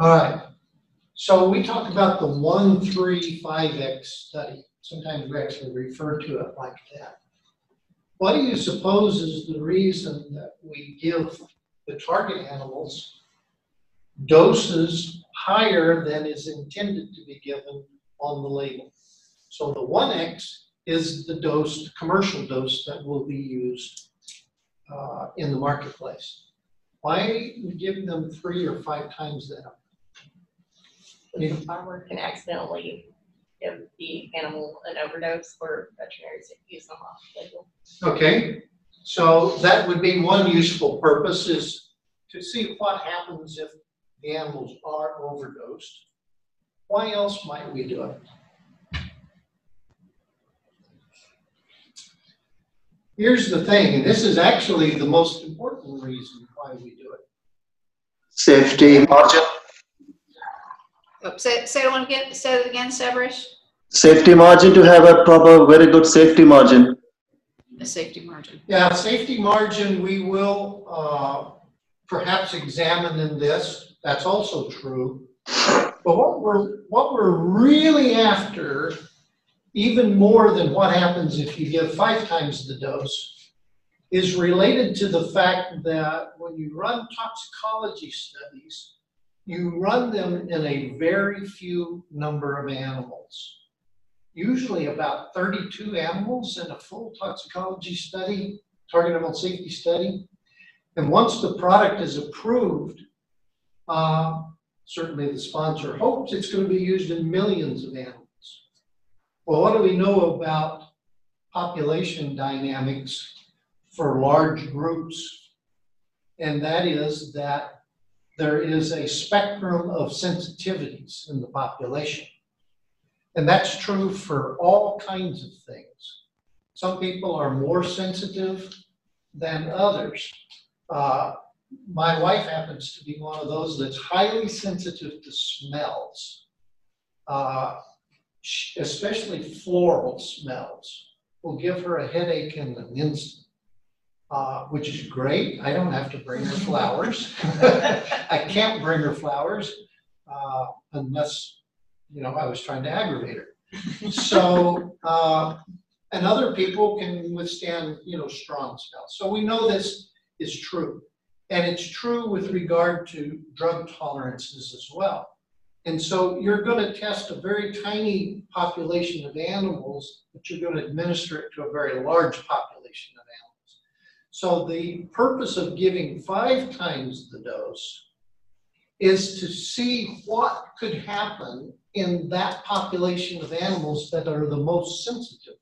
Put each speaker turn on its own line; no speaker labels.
All right, so we talk about the one, three, five X study. Sometimes we actually refer to it like that. What do you suppose is the reason that we give the target animals doses higher than is intended to be given on the label? So the one X is the dose, the commercial dose that will be used uh, in the marketplace. Why give them three or five times that?
The farmer can accidentally give the animal an overdose or veterinarians that use them off label.
Okay, so that would be one useful purpose is to see what happens if the animals are overdosed. Why else might we do it? Here's the thing, and this is actually the most important reason why we do it.
Safety margin,
Say, say it one again, say it again, Severish?
safety margin to have a proper, very good safety margin.
A safety margin.
Yeah, safety margin, we will uh, perhaps examine in this, that's also true. But what we're, what we're really after, even more than what happens if you give five times the dose, is related to the fact that when you run toxicology studies, you run them in a very few number of animals usually about 32 animals in a full toxicology study, target animal safety study. And once the product is approved, uh, certainly the sponsor hopes it's going to be used in millions of animals. Well, what do we know about population dynamics for large groups? And that is that there is a spectrum of sensitivities in the population. And that's true for all kinds of things. Some people are more sensitive than others. Uh, my wife happens to be one of those that's highly sensitive to smells, uh, especially floral smells. Will give her a headache in an instant, uh, which is great. I don't have to bring her flowers. I can't bring her flowers uh, unless you know, I was trying to aggravate her. So, uh, and other people can withstand, you know, strong smells. So we know this is true. And it's true with regard to drug tolerances as well. And so you're going to test a very tiny population of animals, but you're going to administer it to a very large population of animals. So the purpose of giving five times the dose is to see what could happen in that population of animals that are the most sensitive.